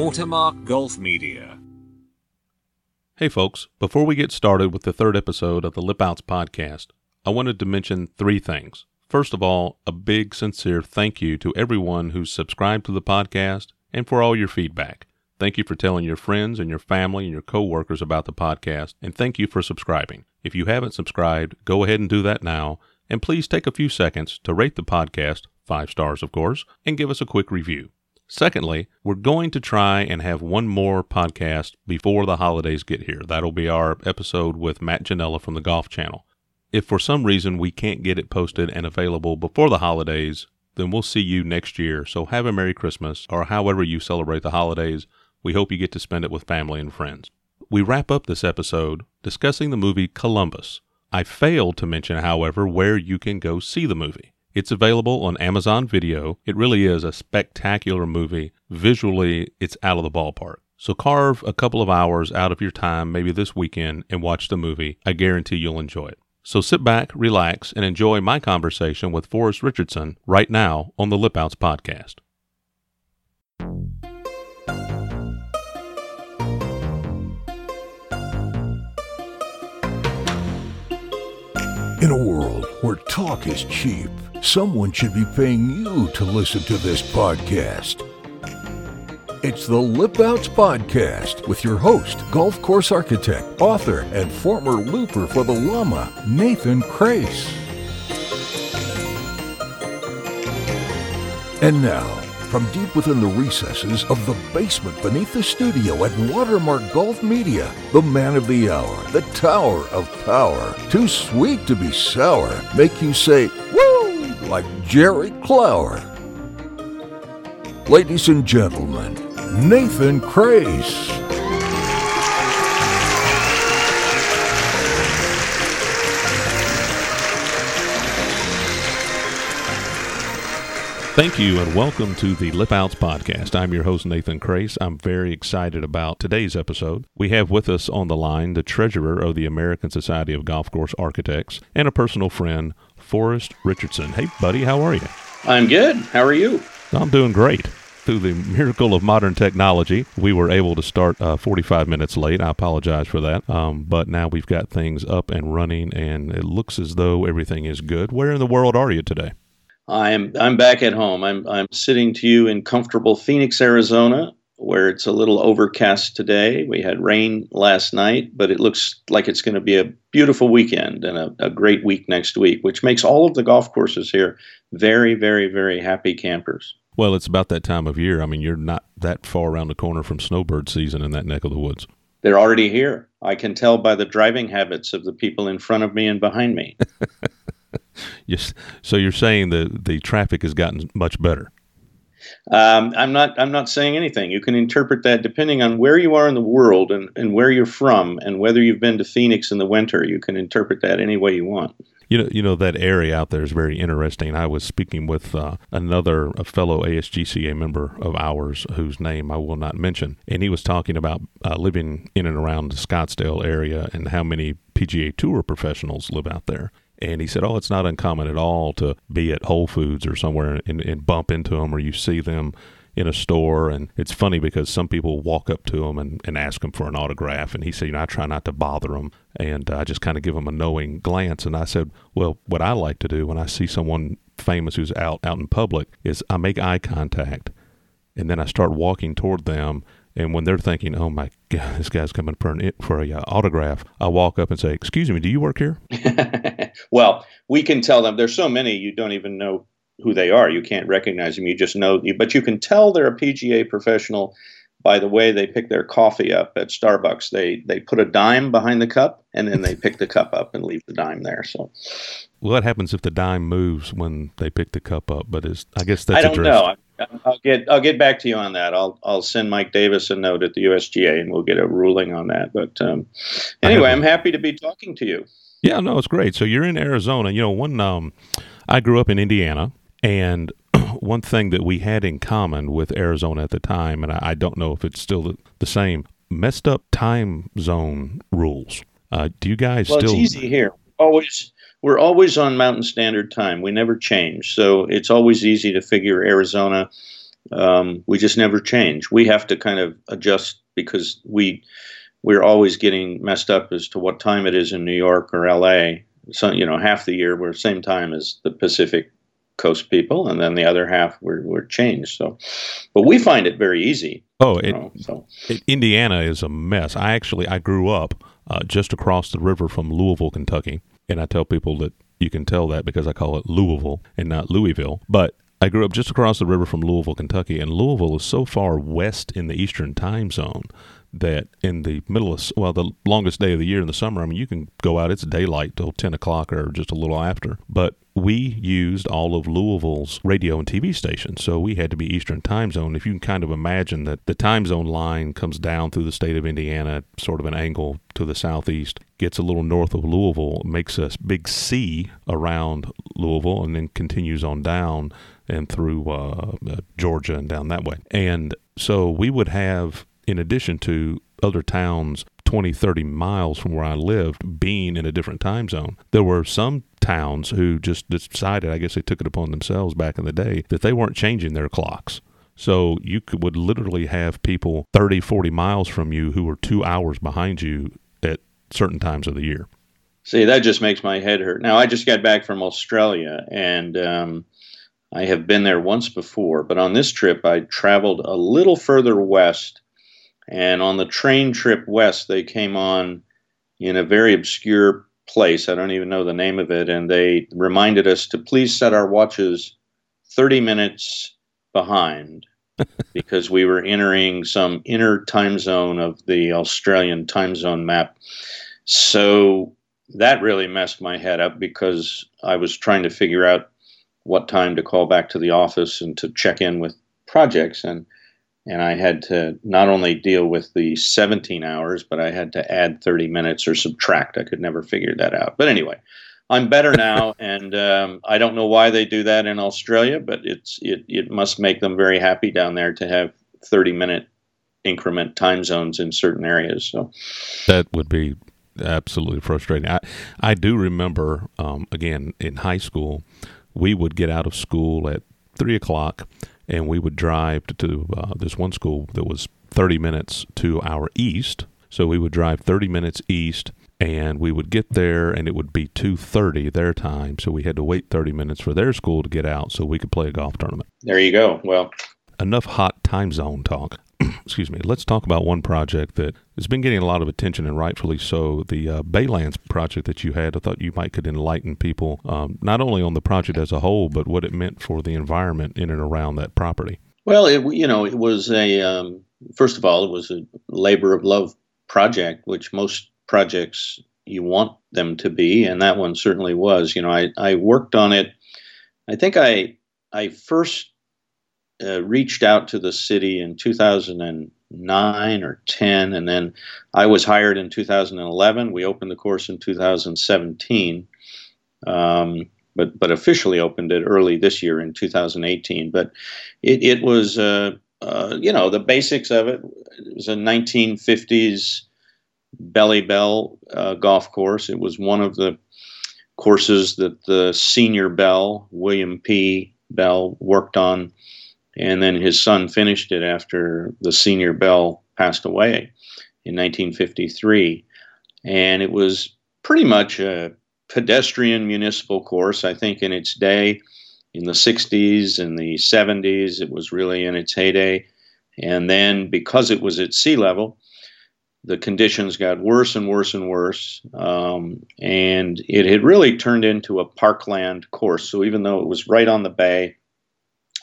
Watermark Golf Media. Hey, folks, before we get started with the third episode of the Lip Outs podcast, I wanted to mention three things. First of all, a big, sincere thank you to everyone who's subscribed to the podcast and for all your feedback. Thank you for telling your friends and your family and your coworkers about the podcast, and thank you for subscribing. If you haven't subscribed, go ahead and do that now, and please take a few seconds to rate the podcast, five stars of course, and give us a quick review. Secondly, we're going to try and have one more podcast before the holidays get here. That'll be our episode with Matt Ginella from the Golf Channel. If for some reason we can't get it posted and available before the holidays, then we'll see you next year. So have a Merry Christmas or however you celebrate the holidays. We hope you get to spend it with family and friends. We wrap up this episode discussing the movie Columbus. I failed to mention, however, where you can go see the movie. It's available on Amazon Video. It really is a spectacular movie. Visually, it's out of the ballpark. So carve a couple of hours out of your time, maybe this weekend, and watch the movie. I guarantee you'll enjoy it. So sit back, relax, and enjoy my conversation with Forrest Richardson right now on the Lip Outs podcast. In a world where talk is cheap, someone should be paying you to listen to this podcast. It's the Lip Outs Podcast with your host, golf course architect, author, and former looper for the Llama, Nathan Crace. And now, from deep within the recesses of the basement beneath the studio at Watermark Golf Media, the man of the hour, the tower of power, too sweet to be sour, make you say, woo, like Jerry Clower. Ladies and gentlemen, Nathan Crace. Thank you and welcome to the Lip Outs podcast. I'm your host, Nathan Crace. I'm very excited about today's episode. We have with us on the line the treasurer of the American Society of Golf Course Architects and a personal friend, Forrest Richardson. Hey, buddy, how are you? I'm good. How are you? I'm doing great. Through the miracle of modern technology, we were able to start uh, 45 minutes late. I apologize for that. Um, but now we've got things up and running, and it looks as though everything is good. Where in the world are you today? I'm I'm back at home. I'm I'm sitting to you in comfortable Phoenix, Arizona, where it's a little overcast today. We had rain last night, but it looks like it's going to be a beautiful weekend and a, a great week next week, which makes all of the golf courses here very, very, very happy campers. Well, it's about that time of year. I mean, you're not that far around the corner from snowbird season in that neck of the woods. They're already here. I can tell by the driving habits of the people in front of me and behind me. yes. So you're saying the the traffic has gotten much better. Um, I'm not. I'm not saying anything. You can interpret that depending on where you are in the world and, and where you're from, and whether you've been to Phoenix in the winter. You can interpret that any way you want. You know, you know that area out there is very interesting. I was speaking with uh, another fellow ASGCA member of ours, whose name I will not mention, and he was talking about uh, living in and around the Scottsdale area and how many PGA Tour professionals live out there. And he said, Oh, it's not uncommon at all to be at Whole Foods or somewhere and, and bump into them or you see them in a store. And it's funny because some people walk up to him and, and ask him for an autograph. And he said, You know, I try not to bother them. And uh, I just kind of give them a knowing glance. And I said, Well, what I like to do when I see someone famous who's out, out in public is I make eye contact and then I start walking toward them and when they're thinking, "Oh my God, this guy's coming for an for a uh, autograph," I walk up and say, "Excuse me, do you work here?" well, we can tell them. There's so many you don't even know who they are. You can't recognize them. You just know, but you can tell they're a PGA professional by the way they pick their coffee up at Starbucks. They they put a dime behind the cup and then they pick the cup up and leave the dime there. So, what happens if the dime moves when they pick the cup up? But is I guess that's I don't addressed. know. I'll get I'll get back to you on that. I'll I'll send Mike Davis a note at the USGA and we'll get a ruling on that. But um, anyway, I'm happy to be talking to you. Yeah, no, it's great. So you're in Arizona. You know, one um, I grew up in Indiana, and one thing that we had in common with Arizona at the time, and I, I don't know if it's still the, the, same, messed up time zone rules. Uh, do you guys well, still? Well, it's easy here. Always we're always on Mountain Standard Time. We never change, so it's always easy to figure Arizona um, we just never change. We have to kind of adjust because we we're always getting messed up as to what time it is in New York or L.A. So you know, half the year we're same time as the Pacific Coast people, and then the other half we're we're changed. So, but we find it very easy. Oh, it, know, so. it, Indiana is a mess. I actually I grew up uh, just across the river from Louisville, Kentucky, and I tell people that you can tell that because I call it Louisville and not Louisville. But I grew up just across the river from Louisville, Kentucky, and Louisville is so far west in the Eastern time zone that in the middle of well the longest day of the year in the summer i mean you can go out it's daylight till 10 o'clock or just a little after but we used all of louisville's radio and tv stations so we had to be eastern time zone. If you can kind of imagine that the time zone line comes down through the state of indiana sort of an angle to the southeast gets a little north of louisville makes a big c around louisville and then continues on down and through uh, uh, georgia and down that way. And so we would have in addition to other towns 20, 30 miles from where I lived being in a different time zone. There were some towns who just decided, I guess they took it upon themselves back in the day, that they weren't changing their clocks. So you could, would literally have people 30, 40 miles from you who were two hours behind you at certain times of the year. See, that just makes my head hurt. Now, I just got back from Australia and um, I have been there once before, but on this trip, I traveled a little further west and on the train trip west, they came on in a very obscure place. I don't even know the name of it. And they reminded us to please set our watches 30 minutes behind because we were entering some inner time zone of the Australian time zone map. So that really messed my head up because I was trying to figure out what time to call back to the office and to check in with projects. And and I had to not only deal with the 17 hours, but I had to add 30 minutes or subtract. I could never figure that out. But anyway, I'm better now, and um, I don't know why they do that in Australia, but it's it it must make them very happy down there to have 30 minute increment time zones in certain areas. So that would be absolutely frustrating. I I do remember um, again in high school, we would get out of school at three o'clock and we would drive to, to uh, this one school that was 30 minutes to our east. So we would drive 30 minutes east and we would get there and it would be 2.30 their time. So we had to wait 30 minutes for their school to get out so we could play a golf tournament. There you go. Well enough hot time zone talk excuse me, let's talk about one project that has been getting a lot of attention and rightfully so. The uh, Baylands project that you had, I thought you might could enlighten people um, not only on the project as a whole, but what it meant for the environment in and around that property. Well, it, you know, it was a um, first of all, it was a labor of love project, which most projects you want them to be, and that one certainly was. You know, I, I worked on it. I think I I first uh, reached out to the city in 2009 or 10, and then I was hired in 2011. We opened the course in 2017, um, but but officially opened it early this year in 2018. But it, it was uh, uh, you know the basics of it. It was a 1950s Billy Bell uh, golf course. It was one of the courses that the senior Bell, William P. Bell, worked on and then his son finished it after the senior Bell passed away in 1953. And it was pretty much a pedestrian municipal course. I think in its day, in the 60s and the 70s, it was really in its heyday. And then because it was at sea level, the conditions got worse and worse and worse. Um, and it had really turned into a parkland course. So even though it was right on the bay,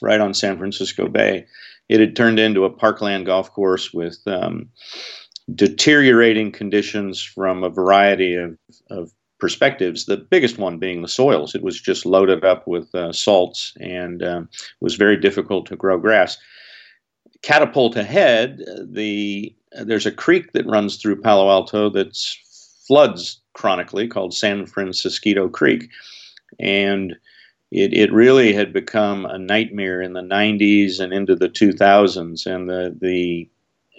right on San Francisco Bay. It had turned into a parkland golf course with um, deteriorating conditions from a variety of, of perspectives. The biggest one being the soils. It was just loaded up with uh, salts and um, was very difficult to grow grass. Catapult ahead, the there's a creek that runs through Palo Alto that floods chronically called San Francisquito Creek, and it, it really had become a nightmare in the 90s and into the 2000s. And the, the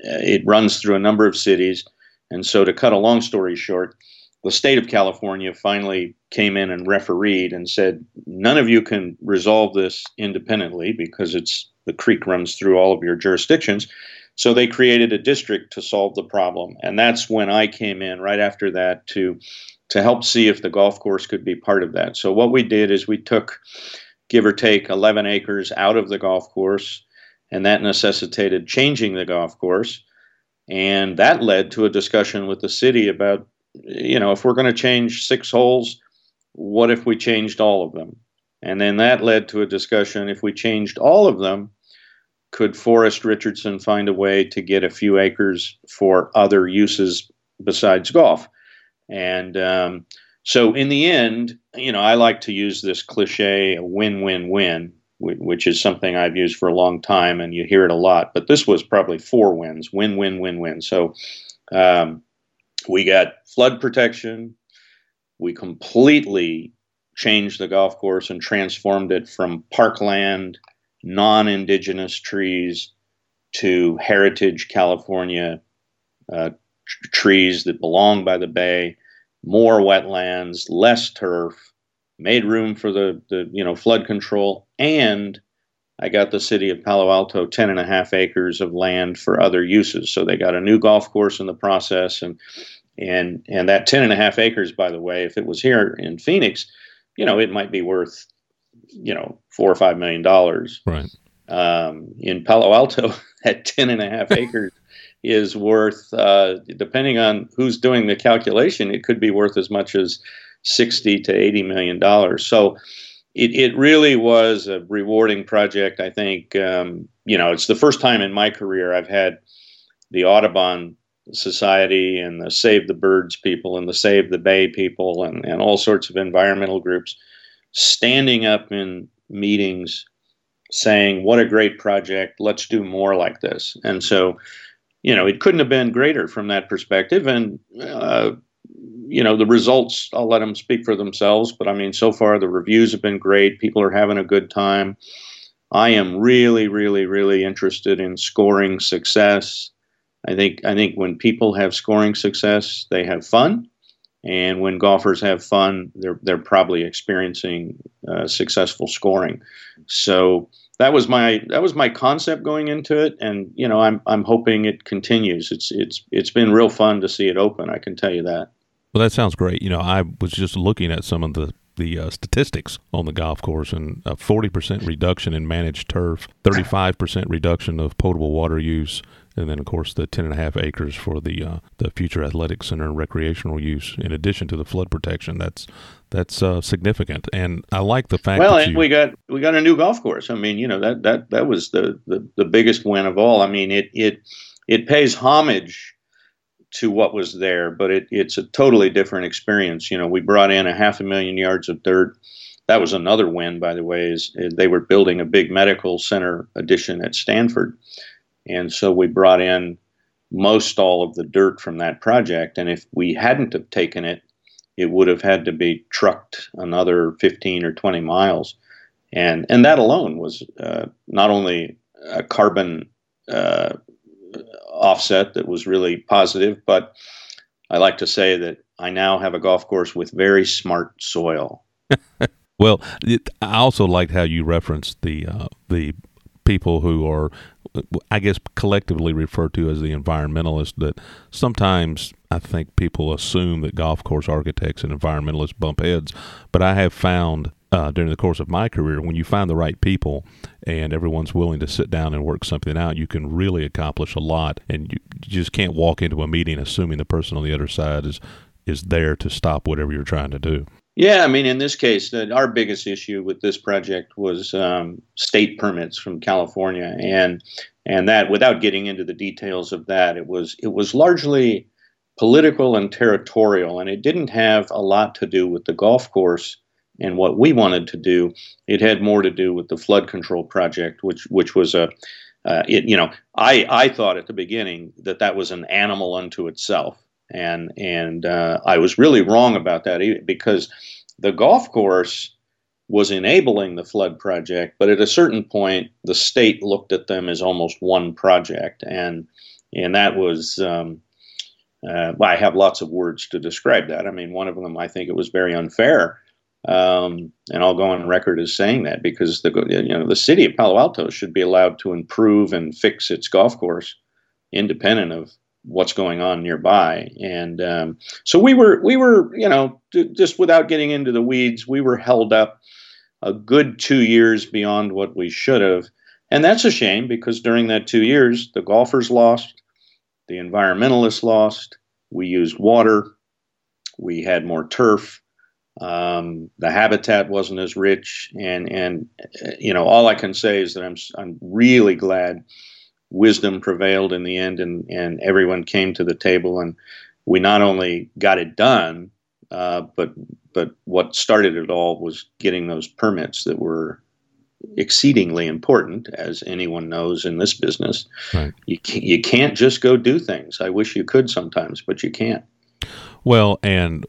uh, it runs through a number of cities. And so, to cut a long story short, the state of California finally came in and refereed and said, none of you can resolve this independently because it's the creek runs through all of your jurisdictions. So they created a district to solve the problem, and that's when I came in right after that to to help see if the golf course could be part of that. So what we did is we took, give or take, 11 acres out of the golf course, and that necessitated changing the golf course, and that led to a discussion with the city about, you know, if we're going to change six holes, what if we changed all of them? And then that led to a discussion if we changed all of them, could Forrest Richardson find a way to get a few acres for other uses besides golf? And um, so, in the end, you know, I like to use this cliche win win win, which is something I've used for a long time, and you hear it a lot. But this was probably four wins win win win win. So, um, we got flood protection. We completely changed the golf course and transformed it from parkland, non indigenous trees to heritage California uh, trees that belong by the bay, more wetlands, less turf, made room for the, the you know flood control, and I got the city of Palo Alto 10 and a half acres of land for other uses. So they got a new golf course in the process and and and that 10 and a half acres, by the way, if it was here in Phoenix, you know, it might be worth, you know, four or five million dollars. Right. Um, in Palo Alto, at 10 and a half acres is worth, uh, depending on who's doing the calculation, it could be worth as much as 60 to 80 million dollars. So it, it really was a rewarding project. I think, um, you know, it's the first time in my career I've had the Audubon Society and the Save the Birds people and the Save the Bay people and, and all sorts of environmental groups standing up in meetings saying, What a great project, let's do more like this. And so you know, it couldn't have been greater from that perspective. And, uh, you know, the results, I'll let them speak for themselves. But I mean, so far the reviews have been great. People are having a good time. I am really, really, really interested in scoring success. I think I think when people have scoring success, they have fun, and when golfers have fun, they're they're probably experiencing uh, successful scoring. So that was my that was my concept going into it, and you know I'm I'm hoping it continues. It's it's it's been real fun to see it open. I can tell you that. Well, that sounds great. You know, I was just looking at some of the the uh, statistics on the golf course and a 40% reduction in managed turf, 35% reduction of potable water use, and then of course the 10 and a half acres for the uh, the future athletic center and recreational use in addition to the flood protection. That's that's uh, significant. And i like the fact well and you, we got we got a new golf course. I mean you know that that that was the the, the biggest win of all. I mean it it it pays homage to what was there but it, it's a totally different experience. You know we brought in a half a million yards of dirt. That was another win by the way is they were building a big medical center addition at stanford and so we brought in most all of the dirt from that project. And if we hadn't have taken it, it would have had to be trucked another 15 or 20 miles. And, and that alone was uh, not only a carbon uh, offset that was really positive, but I like to say that I now have a golf course with very smart soil. well, it, I also liked how you referenced the uh, the people who are I guess collectively referred to as the environmentalists that sometimes I think people assume that golf course architects and environmentalists bump heads, but I have found uh, during the course of my career when you find the right people and everyone's willing to sit down and work something out, you can really accomplish a lot, and you just can't walk into a meeting assuming the person on the other side is is there to stop whatever you're trying to do. Yeah, I mean, in this case, the, our biggest issue with this project was um, state permits from California, and and that without getting into the details of that, it was it was largely political and territorial, and it didn't have a lot to do with the golf course and what we wanted to do. It had more to do with the flood control project, which which was a uh, it, you know, I, I thought at the beginning that that was an animal unto itself and and uh, I was really wrong about that because the golf course was enabling the flood project, but at a certain point, the state looked at them as almost one project, and and that was. Um, uh, I have lots of words to describe that. I mean, one of them, I think it was very unfair Um, and I'll go on record as saying that because the you know the city of Palo Alto should be allowed to improve and fix its golf course, independent of what's going on nearby. And um, so we were we were you know just without getting into the weeds, we were held up a good two years beyond what we should have, and that's a shame because during that two years, the golfers lost, the environmentalists lost, we used water, we had more turf um, the habitat wasn't as rich, and and you know all I can say is that I'm I'm really glad wisdom prevailed in the end, and and everyone came to the table, and we not only got it done, uh, but but what started it all was getting those permits that were exceedingly important, as anyone knows in this business. Right. You can't, you can't just go do things. I wish you could sometimes, but you can't. Well, and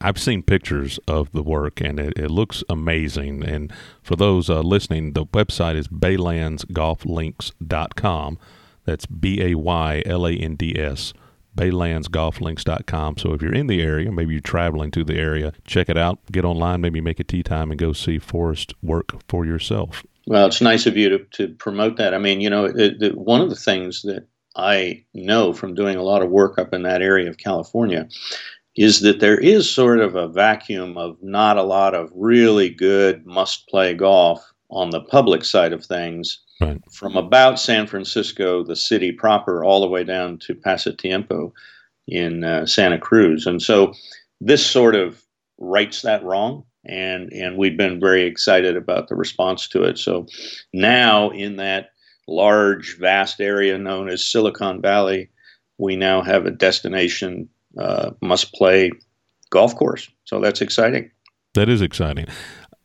I've seen pictures of the work and it, it looks amazing. And for those uh, listening, the website is baylandsgolflinks.com. That's B A Y L A N D S, baylandsgolflinks.com. So if you're in the area, maybe you're traveling to the area, check it out, get online, maybe make a tee time and go see Forrest work for yourself. Well, it's nice of you to, to promote that. I mean, you know, it, one of the things that I know from doing a lot of work up in that area of California is that there is sort of a vacuum of not a lot of really good must play golf on the public side of things right. from about San Francisco, the city proper, all the way down to Pasatiempo in uh, Santa Cruz. And so this sort of rights that wrong. And, and we've been very excited about the response to it. So now, in that large, vast area known as Silicon Valley, we now have a destination uh, must play golf course. So that's exciting. That is exciting.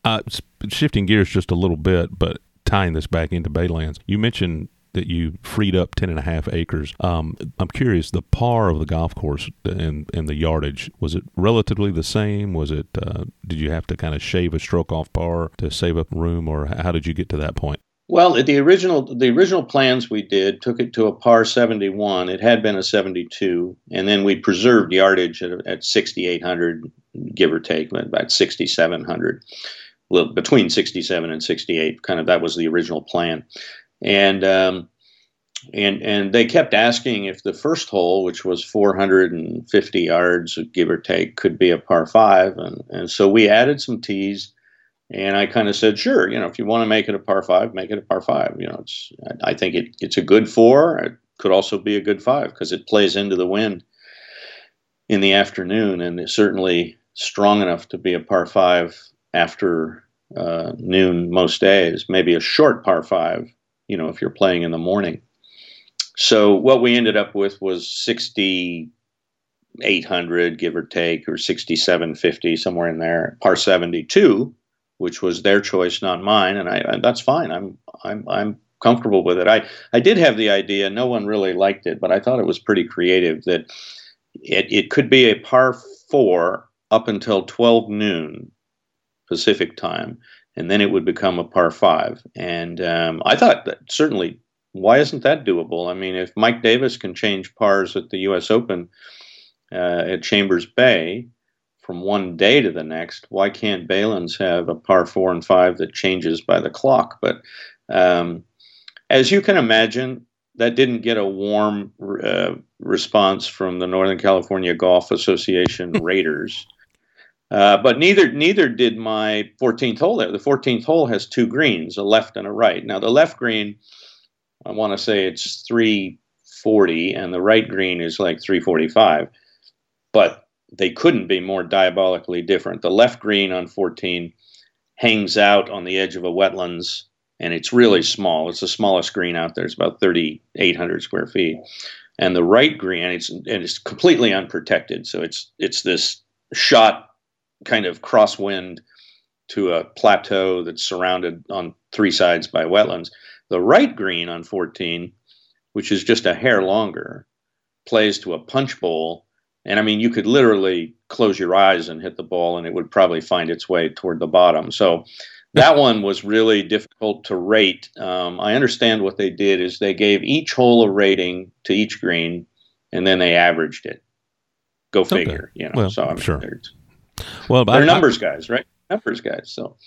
Uh, shifting gears just a little bit, but tying this back into Baylands, you mentioned that you freed up 10 and a half acres. Um, I'm curious, the par of the golf course and, and the yardage, was it relatively the same? Was it, uh, did you have to kind of shave a stroke off par to save up room or how did you get to that point? Well, the original the original plans we did took it to a par 71. It had been a 72, and then we preserved yardage at, at 6,800, give or take, about 6,700, between 67 and 68. Kind of that was the original plan, and um, and and they kept asking if the first hole, which was 450 yards, give or take, could be a par five, and and so we added some tees and I kind of said, sure, you know, if you want to make it a par five, make it a par five. You know, it's I think it, it's a good four. It could also be a good five because it plays into the wind in the afternoon, and it's certainly strong enough to be a par five after uh, noon most days. Maybe a short par five, you know, if you're playing in the morning. So what we ended up with was sixty. 800 give or take or 6750 somewhere in there par 72 which was their choice, not mine, and I and that's fine. I'm I'm I'm comfortable with it. I I did have the idea. No one really liked it, but I thought it was pretty creative. That it it could be a par four up until 12 noon Pacific time, and then it would become a par five. And um, I thought that certainly. Why isn't that doable? I mean, if Mike Davis can change pars at the U.S. Open uh, at Chambers Bay, from one day to the next. Why can't Baylands have a par four and five that changes by the clock? But um, as you can imagine, that didn't get a warm uh, response from the Northern California Golf Association Raiders. Uh, but neither neither did my 14th hole there. The 14th hole has two greens, a left and a right. Now the left green, I want to say it's 340, and the right green is like 345. But they couldn't be more diabolically different. The left green on 14 hangs out on the edge of a wetlands, and it's really small. It's the smallest green out there. It's about 3,800 square feet. And the right green, and it's and it's completely unprotected. So it's it's this shot kind of crosswind to a plateau that's surrounded on three sides by wetlands. The right green on 14, which is just a hair longer, plays to a punch bowl and I mean, you could literally close your eyes and hit the ball, and it would probably find its way toward the bottom. So that one was really difficult to rate. Um, I understand what they did is they gave each hole a rating to each green, and then they averaged it. Go figure, okay. you know. Well, so I'm sure. Well, they're I, numbers guys, right? numbers guys. So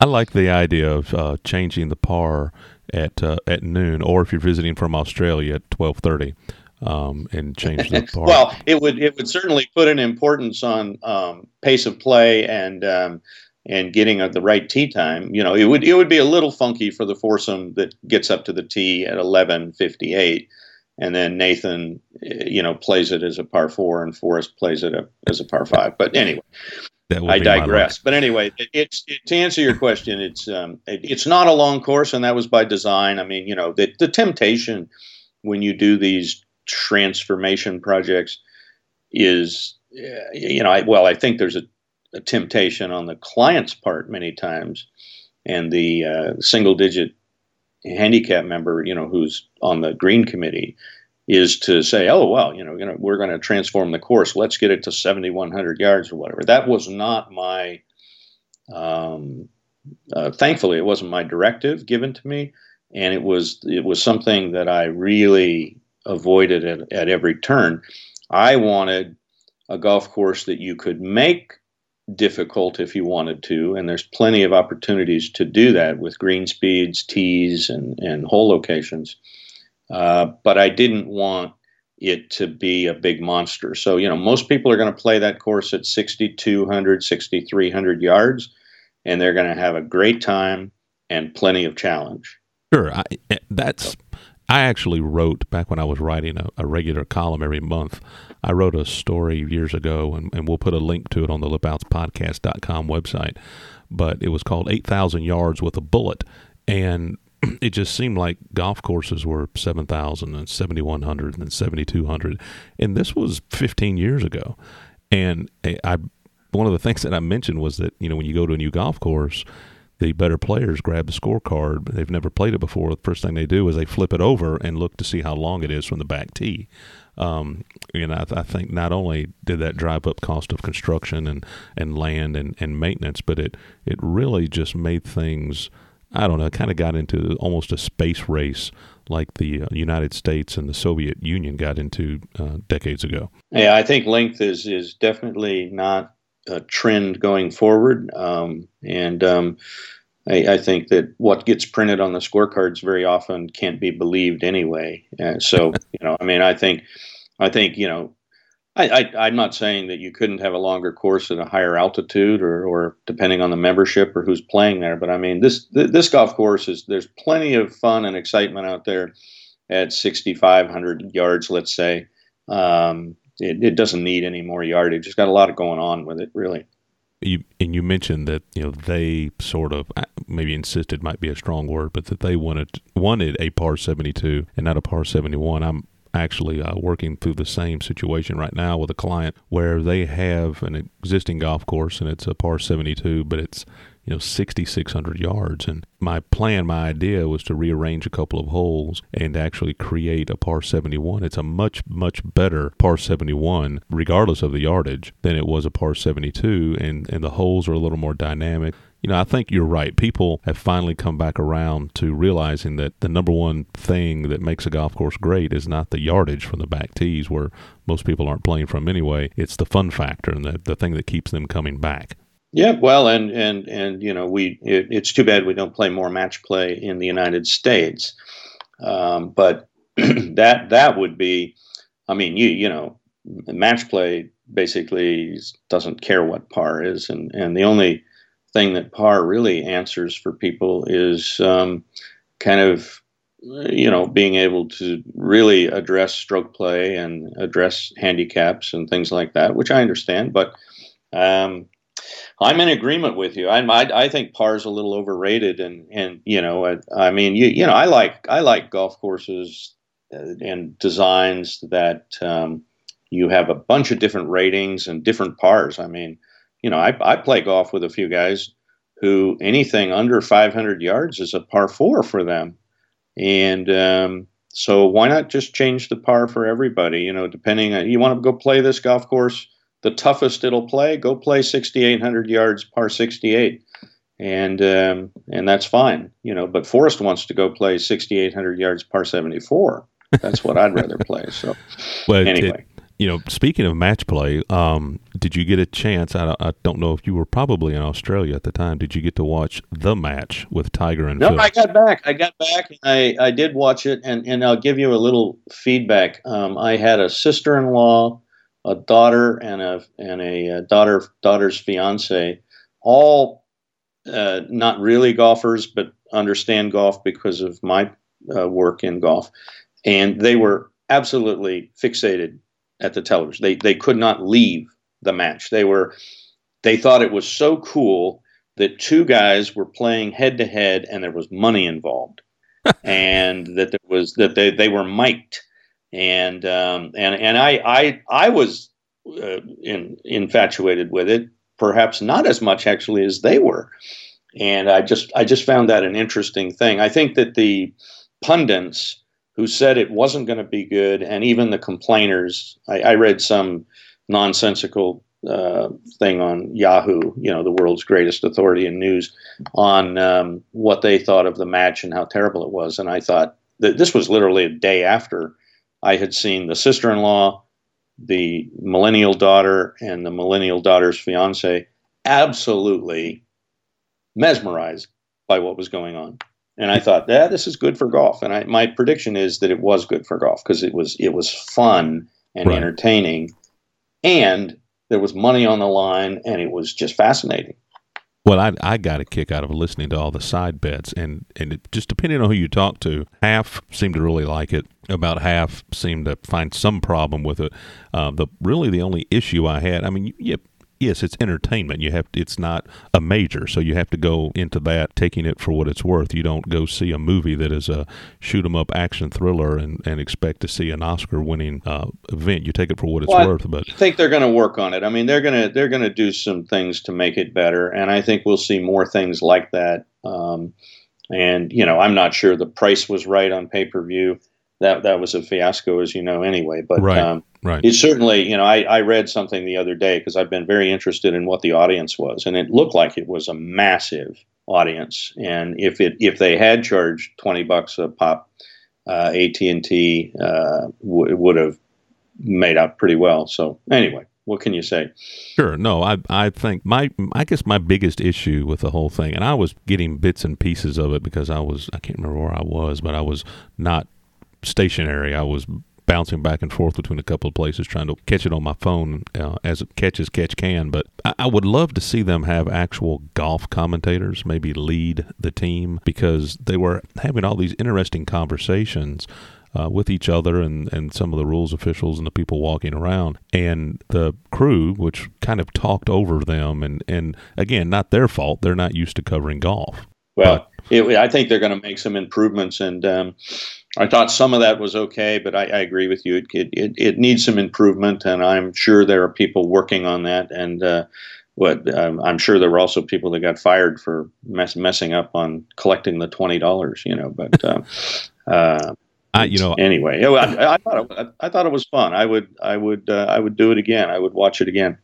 I like the idea of uh, changing the par at uh, at noon, or if you're visiting from Australia at twelve thirty. Um, and change the par. well, it would it would certainly put an importance on um, pace of play and um, and getting at the right tee time. You know, it would it would be a little funky for the foursome that gets up to the tee at eleven fifty eight, and then Nathan, eh, you know, plays it as a par four, and Forrest plays it as a par five. But anyway, I digress. But anyway, it, it's it, to answer your question, it's um, it, it's not a long course, and that was by design. I mean, you know, the the temptation when you do these transformation projects is, you know, I, well, I think there's a, a, temptation on the client's part many times, and the uh, single digit handicap member, you know, who's on the green committee, is to say, oh well, you know, you know, we're going to transform the course. Let's get it to 7,100 yards or whatever. That was not my. Um, uh, thankfully, it wasn't my directive given to me, and it was it was something that I really avoided at, at every turn. I wanted a golf course that you could make difficult if you wanted to, and there's plenty of opportunities to do that with green speeds, tees, and, and hole locations. Uh, but I didn't want it to be a big monster. So, you know, most people are going to play that course at 6,200, 6,300 yards, and they're going to have a great time and plenty of challenge. Sure. I, that's I actually wrote back when I was writing a, a, regular column every month. I wrote a story years ago, and, and we'll put a link to it on the lipoutspodcast.com website. But it was called 8,000 Yards with a Bullet. And it just seemed like golf courses were 7,000 and 7,100 and 7,200. And this was 15 years ago. And eh, I, one of the things that I mentioned was that, you know, when you go to a new golf course, the better players grab the scorecard. They've never played it before. The first thing they do is they flip it over and look to see how long it is from the back tee. Um, and I, I, think not only did that drive up cost of construction and, and land and, and maintenance, but it, it really just made things, I don't know, kind of got into almost a space race like the uh, United States and the Soviet Union got into uh, decades ago. Yeah, I think length is, is definitely not a trend going forward. Um, and um, I, I, think that what gets printed on the scorecards very often can't be believed anyway. Uh, so you know, I mean, I think, I think you know, I, I, am not saying that you couldn't have a longer course at a higher altitude, or, or depending on the membership or who's playing there. But I mean, this this golf course is there's plenty of fun and excitement out there at 6,500 yards, let's say. Um, it, it doesn't need any more yardage. It's got a lot of going on with it, really. You and you mentioned that you know they sort of uh, maybe insisted might be a strong word, but that they wanted wanted a par seventy two and not a par seventy one. I'm actually uh, working through the same situation right now with a client where they have an existing golf course and it's a par 72 but it's you know 6600 yards and my plan my idea was to rearrange a couple of holes and actually create a par 71 it's a much much better par 71 regardless of the yardage than it was a par 72 and and the holes are a little more dynamic you know, I think you're right. People have finally come back around to realizing that the number one thing that makes a golf course great is not the yardage from the back tees, where most people aren't playing from anyway. It's the fun factor and the, the thing that keeps them coming back. Yeah, well, and and and you know, we it, it's too bad we don't play more match play in the United States, um, but that that would be, I mean, you you know, match play basically doesn't care what par is, and and the only thing that par really answers for people is um, kind of you know being able to really address stroke play and address handicaps and things like that, which I understand, but. Um, I'm in agreement with you. I, I, I think par is a little overrated, and and you know, I, I, mean, you you know, I like I like golf courses uh, and designs that um, you have a bunch of different ratings and different pars. I mean, you know, I I play golf with a few guys who anything under 500 yards is a par four for them, and um, so why not just change the par for everybody? You know, depending on you want to go play this golf course the toughest it'll play, go play 6,800 yards par 68, and um, and that's fine, you know. But Forrest wants to go play 6,800 yards par 74. That's what I'd rather play. So well, anyway. It, You know, speaking of match play, um, did you get a chance? I, I, don't know if you were probably in Australia at the time. Did you get to watch the match with Tiger and no, Phil? I got back. I got back. I, I did watch it, and, and I'll give you a little feedback. Um, I had a sister-in-law, a daughter, and a and a uh, daughter daughter's fiance, all uh, not really golfers, but understand golf because of my uh, work in golf, and they were absolutely fixated at the television. They they could not leave the match. They were they thought it was so cool that two guys were playing head to head and there was money involved, and that there was that they they were mic'd, and um, and and I I I was uh, in, infatuated with it. Perhaps not as much actually as they were, and I just I just found that an interesting thing. I think that the pundits who said it wasn't going to be good, and even the complainers. I, I read some nonsensical uh, thing on Yahoo, you know, the world's greatest authority in news, on um, what they thought of the match and how terrible it was. And I thought that this was literally a day after I had seen the sister in law, the millennial daughter, and the millennial daughter's fiance absolutely mesmerized by what was going on and I thought, yeah, this is good for golf. And I, my prediction is that it was good for golf because it was it was fun and Right. entertaining, and there was money on the line, and it was just fascinating. Well, I I got a kick out of listening to all the side bets, and and it, just depending on who you talk to, half seemed to really like it. About half seemed to find some problem with it. Uh, the really the only issue I had, I mean, yeah, yes, it's entertainment. You have it's not a major, so you have to go into that taking it for what it's worth. You don't go see a movie that is a shoot 'em up action thriller and, and expect to see an Oscar winning uh, event. You take it for what it's Well, worth, but I think they're going to work on it. I mean, they're going to they're going to do some things to make it better, and I think we'll see more things like that. Um, and you know, I'm not sure the price was right on pay per view. That that was a fiasco, as you know, anyway. But Right. um, right, it certainly, you know, I, I read something the other day because I've been very interested in what the audience was, and it looked like it was a massive audience. And if it if they had charged twenty bucks a pop, uh, AT and T uh, w- would have made out pretty well. So anyway, what can you say? Sure. No, I I think my I guess my biggest issue with the whole thing, and I was getting bits and pieces of it because I was I can't remember where I was, but I was not stationary. I was bouncing back and forth between a couple of places trying to catch it on my phone uh, as it catches catch can. But I, I would love to see them have actual golf commentators, maybe lead the team because they were having all these interesting conversations uh, with each other and, and some of the rules officials and the people walking around. And the crew, which kind of talked over them, and, and again, not their fault. They're not used to covering golf. Well, it, I think they're going to make some improvements, and um, I thought some of that was okay, but I, I agree with you. It, it it needs some improvement, and I'm sure there are people working on that. And uh, what um, I'm sure there were also people that got fired for mess, messing up on collecting the twenty dollars. You know, but. Uh, uh, I, you know, anyway, I, I, I thought it, I, thought it was fun. I would, I would, uh, I would do it again. I would watch it again.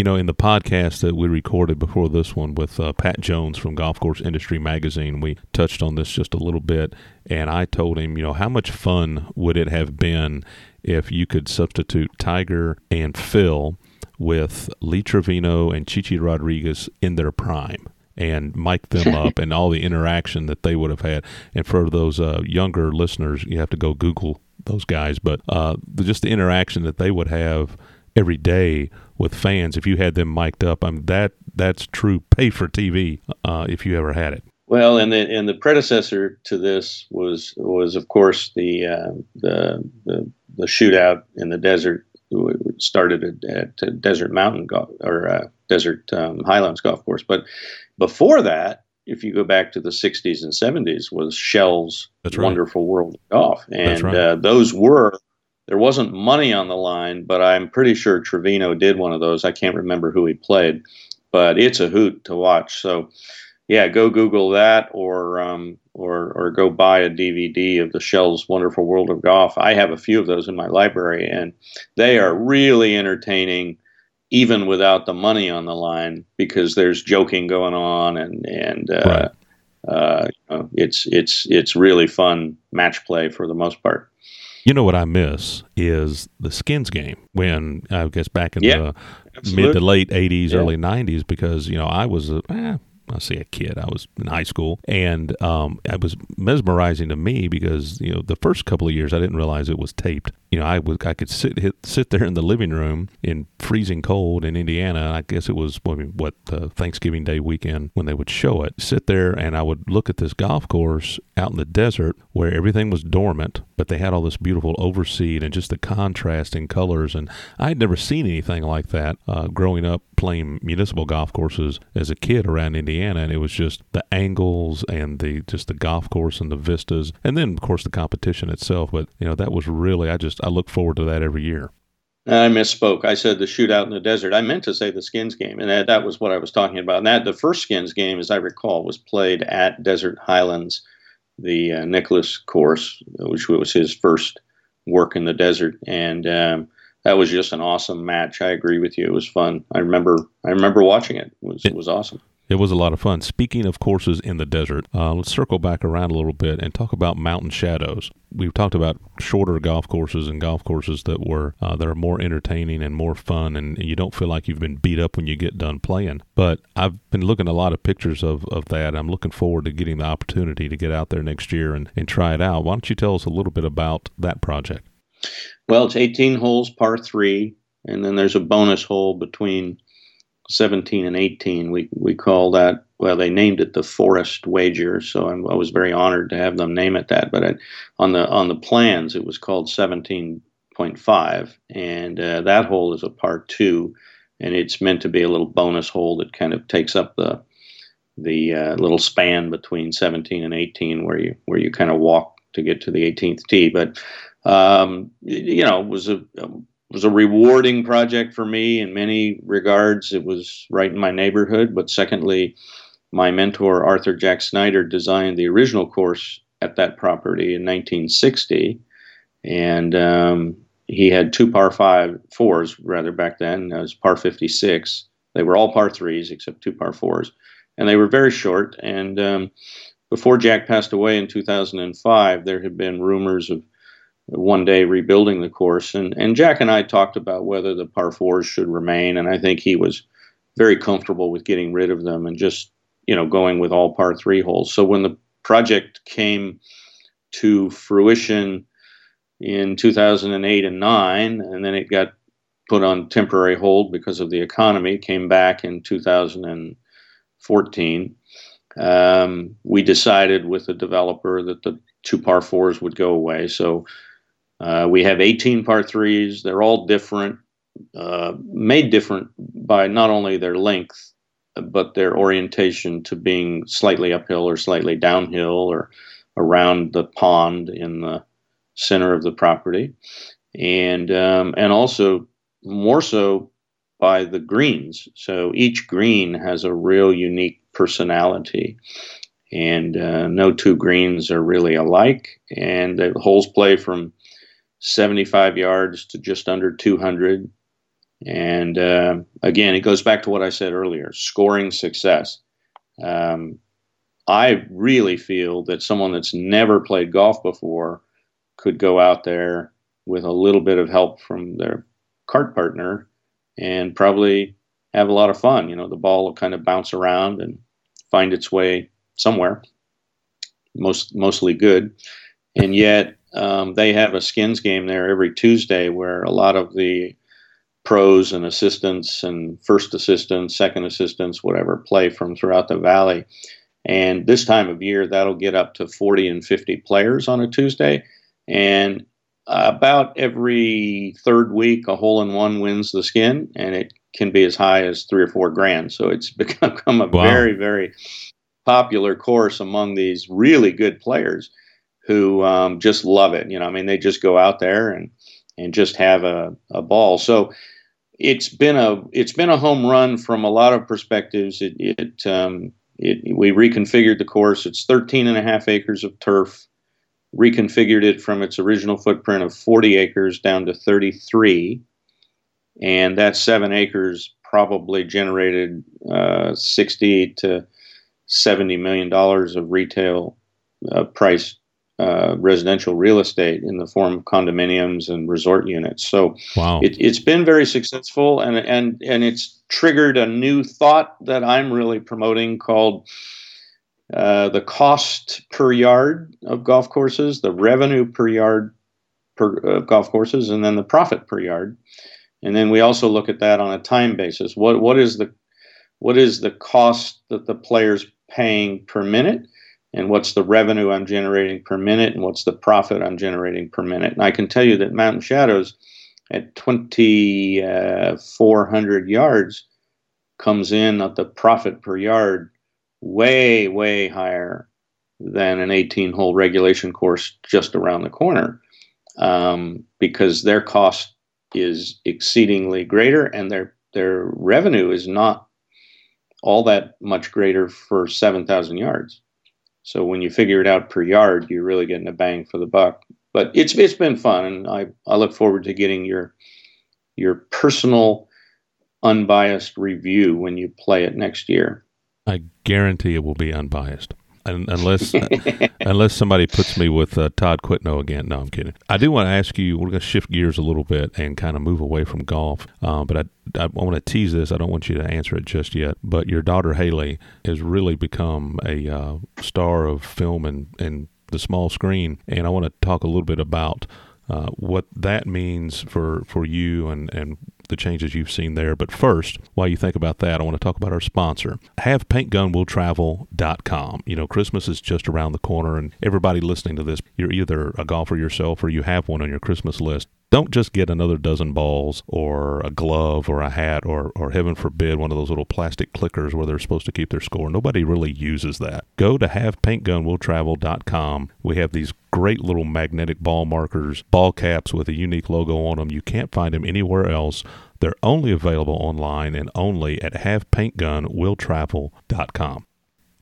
You know, in the podcast that we recorded before this one with uh, Pat Jones from Golf Course Industry Magazine, we touched on this just a little bit, and I told him, you know, how much fun would it have been if you could substitute Tiger and Phil with Lee Trevino and Chi Chi Rodriguez in their prime and mic them up and all the interaction that they would have had. And for those uh, younger listeners, you have to go Google those guys, but uh, just the interaction that they would have every day with fans if you had them mic'd up. I mean that that's true pay for TV uh, if you ever had it. Well, and the and the predecessor to this was was of course the uh, the, the the shootout in the desert. It started at, at Desert Mountain Golf or uh, Desert um, Highlands Golf Course, but before that, if you go back to the '60s and '70s, was Shell's right. Wonderful World of Golf, That's and right. uh, those were there wasn't money on the line, but I'm pretty sure Trevino did one of those. I can't remember who he played, but it's a hoot to watch. So yeah, go Google that or um, or or go buy a DVD of the Shell's Wonderful World of Golf. I have a few of those in my library, and they are really entertaining, even without the money on the line, because there's joking going on, and and uh, Right. uh, you know, it's it's it's really fun match play for the most part. You know what I miss is the skins game when I guess back in Yeah, the mid to late 80s, Yeah. early 90s, because, you know, I was a, eh, I say a kid. I was in high school, and um, it was mesmerizing to me because you know the first couple of years I didn't realize it was taped. You know, I was I could sit hit, sit there in the living room in freezing cold in Indiana. I guess it was what, uh, Thanksgiving Day weekend when they would show it. Sit there and I would look at this golf course out in the desert where everything was dormant, but they had all this beautiful overseed and just the contrast in colors. And I had never seen anything like that uh, growing up playing municipal golf courses as a kid around Indiana. And it was just the angles and the just the golf course and the vistas, and then of course the competition itself. But you know that was really I just I look forward to that every year. I misspoke. I said the shootout in the desert. I meant to say the skins game, and that, that was what I was talking about. And that the first skins game, as I recall, was played at Desert Highlands, the uh, Nicklaus course, which was his first work in the desert, and um, that was just an awesome match. I agree with you. It was fun. I remember. I remember watching it. It was it was awesome. It was a lot of fun. Speaking of courses in the desert, uh, let's circle back around a little bit and talk about mountain shadows. We've talked about shorter golf courses and golf courses that were uh, that are more entertaining and more fun, and you don't feel like you've been beat up when you get done playing. But I've been looking at a lot of pictures of, of that. I'm looking forward to getting the opportunity to get out there next year and, and try it out. Why don't you tell us a little bit about that project? Well, it's 18 holes, par three, and then there's a bonus hole between 17 and 18. We we call that. Well, they named it the Forrest Wager, so I'm, I was very honored to have them name it that. But on the on the plans, it was called 17.5, and uh, that hole is a par two, and it's meant to be a little bonus hole that kind of takes up the the uh, little span between 17 and 18, where you where you kind of walk to get to the 18th tee. But um, you know, was a was a rewarding project for me in many regards. It was right in my neighborhood, but secondly, my mentor Arthur Jack Snyder designed the original course at that property in 1960, and um, he had two par five fours rather back then. It was par 56. They were all par threes except two par fours, and they were very short. And um, before Jack passed away in 2005, there had been rumors of one day rebuilding the course. And, and Jack and I talked about whether the par fours should remain. And I think he was very comfortable with getting rid of them and just, you know, going with all par three holes. So when the project came to fruition in 2008 and 9, and then it got put on temporary hold because of the economy, came back in 2014. Um, we decided with the developer that the two par fours would go away. So uh, we have 18 par threes. They're all different, uh, made different by not only their length, but their orientation to being slightly uphill or slightly downhill or around the pond in the center of the property, and um, and also more so by the greens. So each green has a real unique personality and uh, no two greens are really alike. And the holes play from 75 yards to just under 200. And uh, again, it goes back to what I said earlier scoring success. Um, I really feel that someone that's never played golf before could go out there with a little bit of help from their cart partner and probably have a lot of fun. You know, the ball will kind of bounce around and find its way somewhere, most mostly good. And yet, um, they have a skins game there every Tuesday where a lot of the pros and assistants and first assistants, second assistants, whatever, play from throughout the valley. And this time of year, that'll get up to 40 and 50 players on a Tuesday. And about every third week, a hole in one wins the skin, and it can be as high as three or four grand. So it's become a Wow. very, very popular course among these really good players who um, just love it. You know, I mean, they just go out there and and just have a, a ball. So it's been a it's been a home run from a lot of perspectives. It it, um, it we reconfigured the course. It's 13 and a half acres of turf. Reconfigured it from its original footprint of 40 acres down to 33, and that seven acres probably generated uh, 60 to 70 million dollars of retail uh, price uh, residential real estate in the form of condominiums and resort units. So wow. it, has been very successful, and and and it's triggered a new thought that I'm really promoting called uh, the cost per yard of golf courses, the revenue per yard per uh, golf courses, and then the profit per yard. And then we also look at that on a time basis. What what is the what is the cost that the player's paying per minute? And what's the revenue I'm generating per minute and what's the profit I'm generating per minute. And I can tell you that Mountain Shadows at 2,400 yards comes in at the profit per yard way, way higher than an 18 hole regulation course just around the corner um, because their cost is exceedingly greater and their, their revenue is not all that much greater for 7,000 yards. So when you figure it out per yard, you're really getting a bang for the buck. But it's it's been fun, and I, I look forward to getting your your personal, unbiased review when you play it next year. I guarantee it will be unbiased unless unless somebody puts me with uh, Todd Quitno again. No, I'm kidding. I do want to ask you. We're going to shift gears a little bit and kind of move away from golf. Um, but I I want to tease this. I don't want you to answer it just yet. But your daughter Haley has really become a uh, star of film and and the small screen, and I want to talk a little bit about. Uh, what that means for, for you and, and the changes you've seen there. But first, while you think about that, I want to talk about our sponsor, HavePaintGunWillTravel.com. You know, Christmas is just around the corner, and everybody listening to this, you're either a golfer yourself or you have one on your Christmas list. Don't just get another dozen balls or a glove or a hat or, or heaven forbid, one of those little plastic clickers where they're supposed to keep their score. Nobody really uses that. Go to havepaintgunwilltravel.com. We have these great little magnetic ball markers, ball caps with a unique logo on them. You can't find them anywhere else. They're only available online and only at havepaintgunwilltravel.com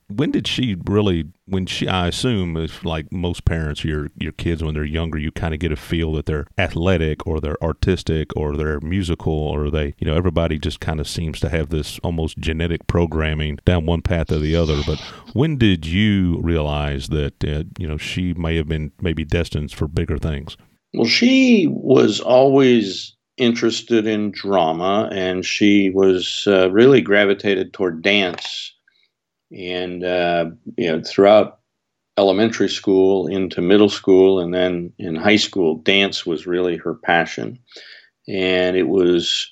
when did she really when she i assume if like most parents your your kids when they're younger you kind of get a feel that they're athletic or they're artistic or they're musical or they you know everybody just kind of seems to have this almost genetic programming down one path or the other. But when did you realize that uh, you know she may have been maybe destined for bigger things? Well she was always interested in drama and she was uh, really gravitated toward dance and uh, you know throughout elementary school into middle school and then in high school dance was really her passion and it was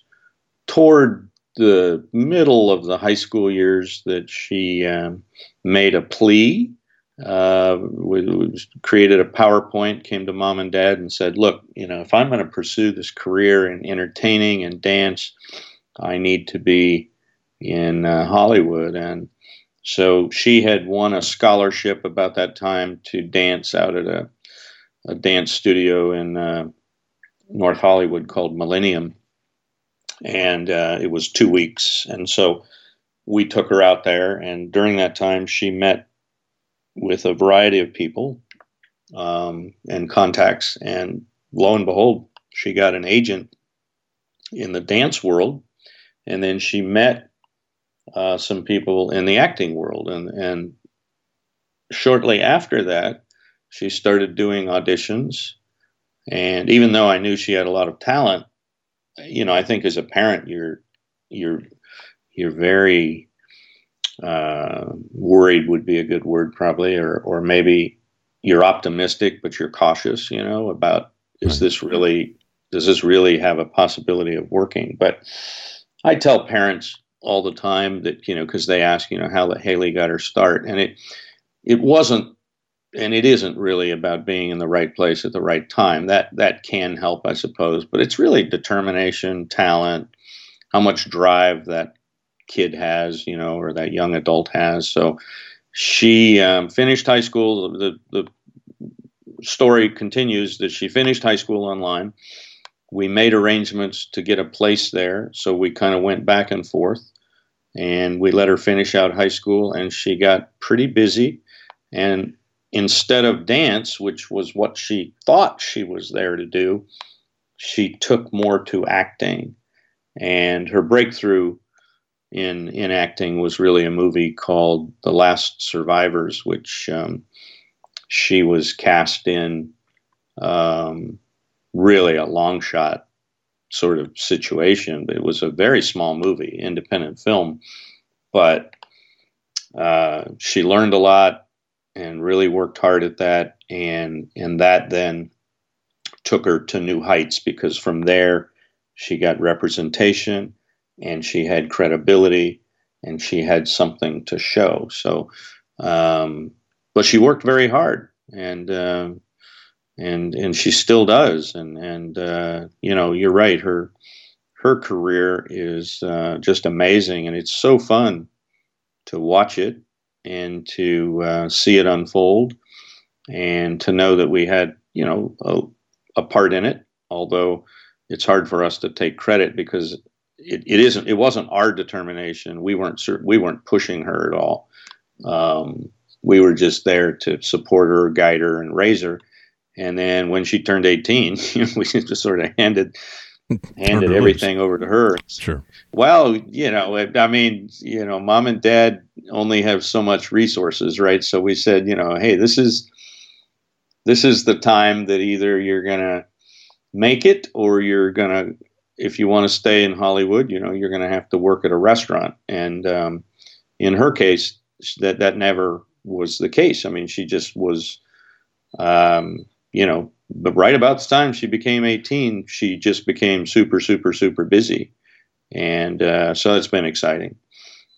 toward the middle of the high school years that she um, made a plea uh, we, we created a PowerPoint, came to mom and dad and said, Look, you know, if I'm going to pursue this career in entertaining and dance, I need to be in uh, Hollywood. And so she had won a scholarship about that time to dance out at a, a dance studio in uh, North Hollywood called Millennium. And uh, it was two weeks. And so we took her out there. And during that time, she met with a variety of people um, and contacts. And lo and behold, she got an agent in the dance world. And then she met uh, some people in the acting world. And, and shortly after that, she started doing auditions. And even though I knew she had a lot of talent, you know, I think as a parent, you're you're you're very uh, worried would be a good word probably, or or maybe you're optimistic but you're cautious. You know, about is this really does this really have a possibility of working? But I tell parents all the time that you know because they ask you know how that Haley got her start, and it it wasn't and it isn't really about being in the right place at the right time. That that can help, I suppose, but it's really determination, talent, how much drive that kid has, you know, or that young adult has. So she um, finished high school. The the story continues that she finished high school online we made arrangements to get a place there. So we kind of went back and forth and we let her finish out high school and she got pretty busy. And instead of dance, which was what she thought she was there to do, she took more to acting. And her breakthrough in in acting was really a movie called The Last Survivors, which um, she was cast in um, really a long shot sort of situation. It was a very small movie, independent film, but uh, she learned a lot and really worked hard at that, and and that then took her to new heights because from there she got representation and she had credibility and she had something to show. So, um, but she worked very hard and. Uh, and and she still does. And and uh, you know you're right. Her her career is uh, just amazing. And it's so fun to watch it and to uh, see it unfold and to know that we had you know a, a, part in it. Although it's hard for us to take credit because it, it isn't it wasn't our determination. We weren't we weren't pushing her at all. Um, we were just there to support her guide her and raise her and then when she turned 18 we just sort of handed handed everything over to her. Sure. Well, you know, I mean, you know, mom and dad only have so much resources, right? So we said, you know, hey, this is this is the time that either you're gonna make it or you're gonna, if you want to stay in Hollywood, you know, you're gonna have to work at a restaurant. And um, in her case, that that never was the case. I mean, she just was, um, you know, but right about the time she became 18, she just became super, super, super busy. And uh, so it's been exciting.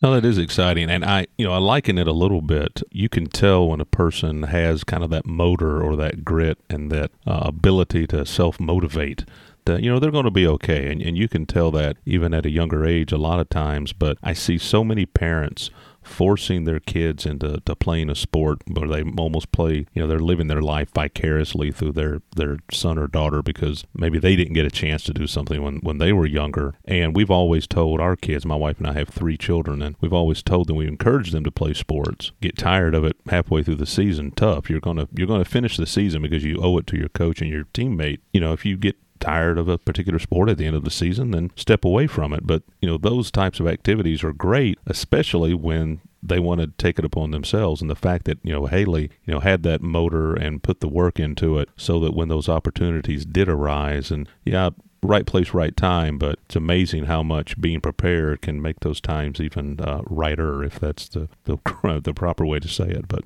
No, that is exciting, and I, you know, I liken it a little bit. You can tell when a person has kind of that motor or that grit and that uh, ability to self motivate. That you know they're going to be okay, and and you can tell that even at a younger age a lot of times. But I see so many parents forcing their kids into to playing a sport where they almost play, you know, they're living their life vicariously through their, their son or daughter because maybe they didn't get a chance to do something when, when they were younger. And we've always told our kids, my wife and I have three children, and we've always told them we encourage them to play sports. Get tired of it halfway through the season, tough. You're gonna you're gonna finish the season because you owe it to your coach and your teammate. You know, if you get tired of a particular sport at the end of the season, then step away from it. But, you know, those types of activities are great, especially when they want to take it upon themselves. And the fact that, you know, Haley, you know, had that motor and put the work into it so that when those opportunities did arise and yeah, right place, right time, but it's amazing how much being prepared can make those times even uh, righter, if that's the, the, the proper way to say it. But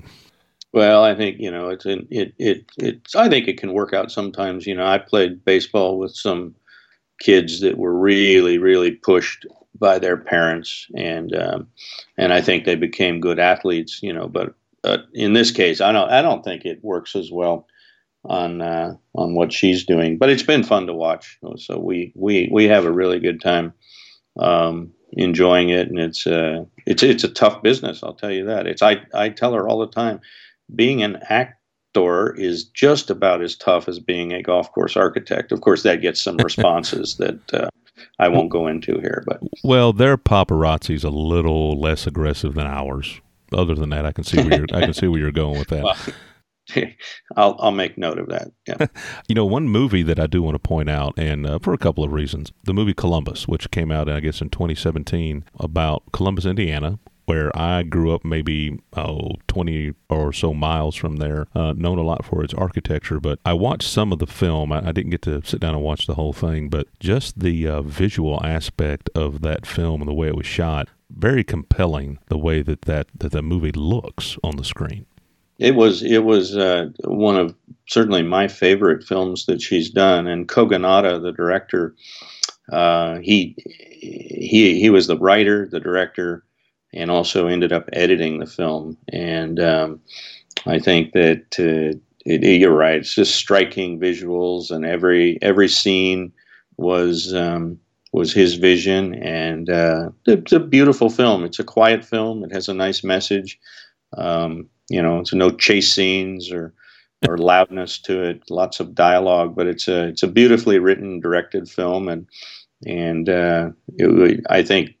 well, I think you know it's it it it it's I think it can work out sometimes. You know, I played baseball with some kids that were really really pushed by their parents, and um, and I think they became good athletes. You know, but uh, in this case, I don't I don't think it works as well on uh, on what she's doing. But it's been fun to watch. So we we we have a really good time um, enjoying it, and it's uh, it's it's a tough business. I'll tell you that. It's I I tell her all the time being an actor is just about as tough as being a golf course architect. Of course, that gets some responses that uh, I won't go into here. But well, their paparazzi's a little less aggressive than ours. Other than that, I can see where you're, I can see where you're going with that. Well, I'll I'll make note of that. Yeah. you know, one movie that I do want to point out, and uh, for a couple of reasons, the movie Columbus, which came out, I guess, in 2017, about Columbus, Indiana, where I grew up, maybe oh, 20 or so miles from there, uh, known a lot for its architecture. But I watched some of the film. I, I didn't get to sit down and watch the whole thing, but just the uh, visual aspect of that film and the way it was shot, very compelling. The way that that that the movie looks on the screen. It was it was uh, one of certainly my favorite films that she's done, and Kogonada, the director, uh, he he he was the writer, the director, and also ended up editing the film. And um, I think that uh, it, it, you're right. It's just striking visuals, and every every scene was um, was his vision. And uh, it's a beautiful film. It's a quiet film. It has a nice message. Um, you know, it's no chase scenes or or loudness to it. Lots of dialogue, but it's a it's a beautifully written, directed film, and and uh, it, I think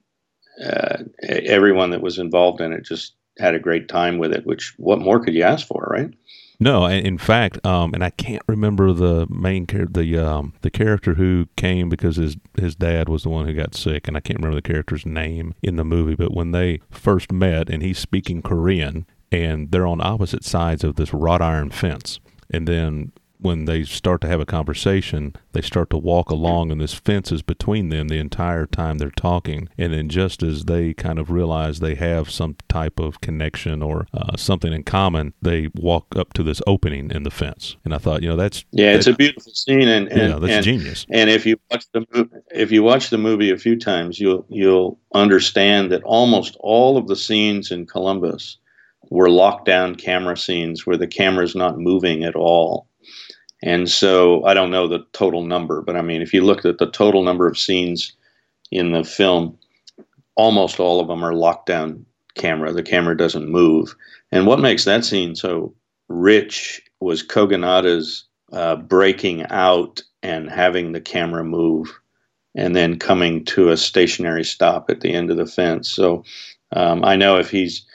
uh, everyone that was involved in it just had a great time with it. Which what more could you ask for, right? No, in fact, um, and I can't remember the main char- the um, the character who came because his his dad was the one who got sick, and I can't remember the character's name in the movie. But when they first met, and he's speaking Korean, and they're on opposite sides of this wrought iron fence. And then when they start to have a conversation, they start to walk along, and this fence is between them the entire time they're talking. And then, just as they kind of realize they have some type of connection or uh, something in common, they walk up to this opening in the fence. And I thought, you know, that's yeah, that, it's a beautiful scene, and, and yeah, that's and, genius. And if you watch the movie, if you watch the movie a few times, you'll you'll understand that almost all of the scenes in Columbus were lockdown camera scenes where the camera's not moving at all and so I don't know the total number, but I mean, if you looked at the total number of scenes in the film, almost all of them are lockdown camera. The camera doesn't move. And what makes that scene so rich was Kogonada's uh, breaking out and having the camera move and then coming to a stationary stop at the end of the fence. So um, I know if he's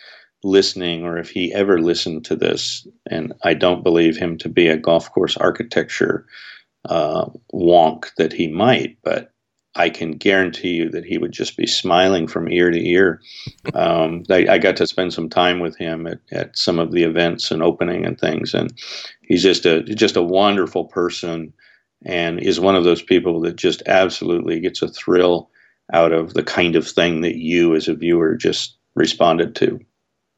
listening or if he ever listened to this, and I don't believe him to be a golf course architecture uh, wonk that he might, but I can guarantee you that he would just be smiling from ear to ear. Um, I, I, got to spend some time with him at, at some of the events and opening and things, and he's just a just a wonderful person, and is one of those people that just absolutely gets a thrill out of the kind of thing that you as a viewer just responded to.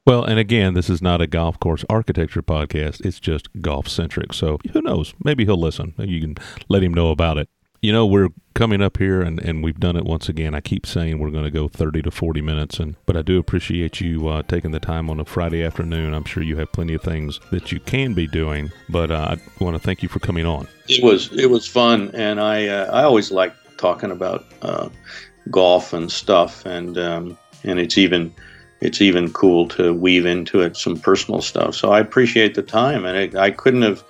Well, and again, this is not a golf course architecture podcast. It's just golf centric. So who knows? Maybe he'll listen. You can let him know about it. You know, we're coming up here and, and we've done it once again. I keep saying we're going to go 30 to 40 minutes, and but I do appreciate you uh, taking the time on a Friday afternoon. I'm sure you have plenty of things that you can be doing, but uh, I want to thank you for coming on. It was it was fun, and I uh, I always like talking about uh, golf and stuff, and um, and it's even it's even cool to weave into it some personal stuff. So I appreciate the time, and I, I couldn't have,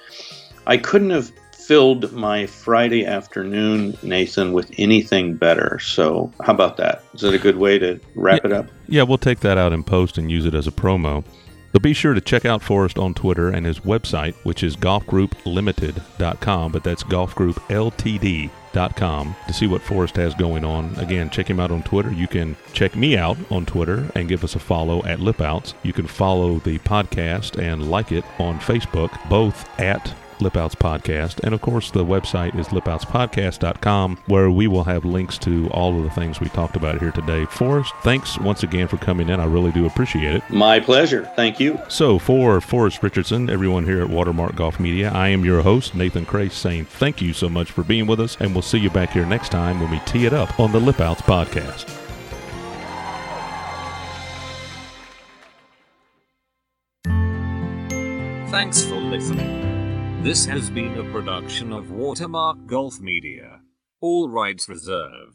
I couldn't have filled my Friday afternoon, Nathan, with anything better. So how about that? Is that a good way to wrap yeah, it up? Yeah, we'll take that out in post and use it as a promo. But be sure to check out Forrest on Twitter and his website, which is golfgrouplimited.com, but that's golfgroupltd.com to see what Forrest has going on. Again, check him out on Twitter. You can check me out on Twitter and give us a follow at Lipouts. You can follow the podcast and like it on Facebook, both at Lipouts Podcast. And of course, the website is lipoutspodcast.com, where we will have links to all of the things we talked about here today. Forrest, thanks once again for coming in. I really do appreciate it. My pleasure. Thank you. So, for Forrest Richardson, everyone here at Watermark Golf Media, I am your host, Nathan Crace, saying thank you so much for being with us, and we'll see you back here next time when we tee it up on the Lipouts Podcast. Thanks for listening. This has been a production of Watermark Golf Media. All rights reserved.